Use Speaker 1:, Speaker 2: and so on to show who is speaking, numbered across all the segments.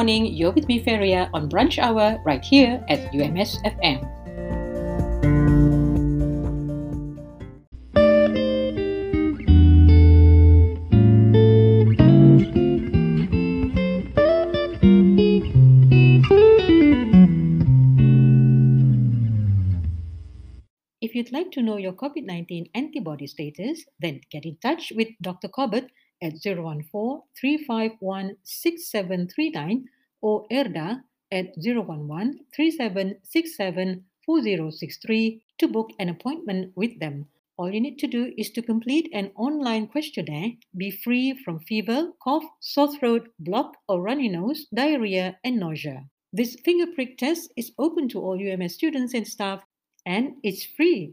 Speaker 1: morning. You're with me, Feria, on Brunch Hour right here at UMS FM. If you'd like to know your COVID 19 antibody status, then get in touch with Dr. Corbett at 014 351 6739 or ERDA at 011 3767 4063 to book an appointment with them. All you need to do is to complete an online questionnaire, be free from fever, cough, sore throat, block or runny nose, diarrhea, and nausea. This finger prick test is open to all UMS students and staff and it's free.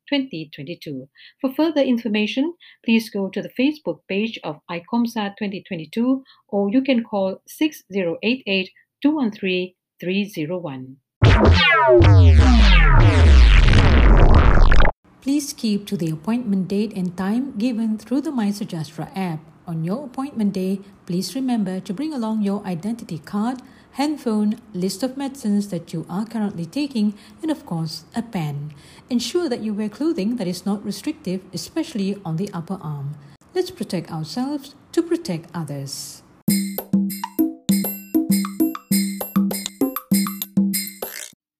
Speaker 1: 2022. For further information, please go to the Facebook page of ICOMSA 2022 or you can call 6088 213 301. Please keep to the appointment date and time given through the MySejahtera app. On your appointment day, please remember to bring along your identity card, handphone, list of medicines that you are currently taking, and of course, a pen. Ensure that you wear clothing that is not restrictive, especially on the upper arm. Let's protect ourselves to protect others.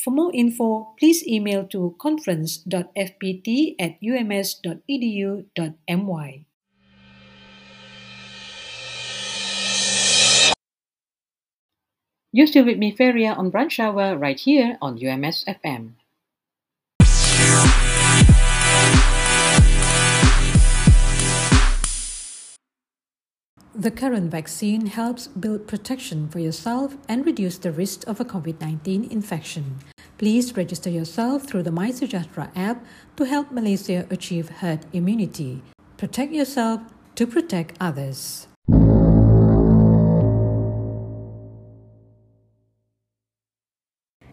Speaker 1: For more info, please email to conference.fpt at ums.edu.my. You're still with me, Feria, on Brunch Hour right here on UMS FM. The current vaccine helps build protection for yourself and reduce the risk of a COVID 19 infection. Please register yourself through the MySejahtera app to help Malaysia achieve herd immunity. Protect yourself to protect others.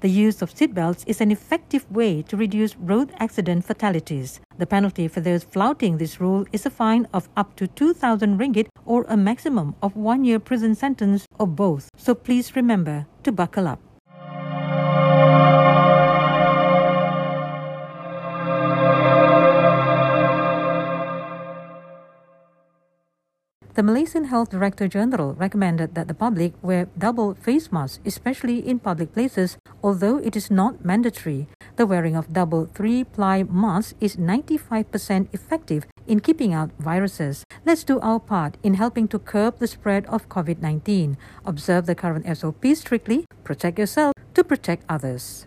Speaker 1: The use of seatbelts is an effective way to reduce road accident fatalities. The penalty for those flouting this rule is a fine of up to 2,000 ringgit or a maximum of one year prison sentence or both. So please remember to buckle up. The Malaysian Health Director General recommended that the public wear double face masks, especially in public places, although it is not mandatory. The wearing of double three ply masks is 95% effective in keeping out viruses. Let's do our part in helping to curb the spread of COVID 19. Observe the current SOP strictly, protect yourself to protect others.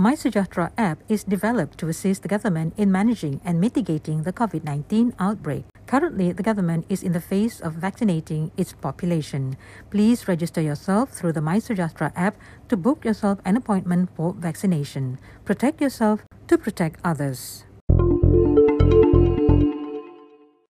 Speaker 1: MySejahtera app is developed to assist the government in managing and mitigating the COVID 19 outbreak. Currently, the government is in the phase of vaccinating its population. Please register yourself through the MySejahtera app to book yourself an appointment for vaccination. Protect yourself to protect others.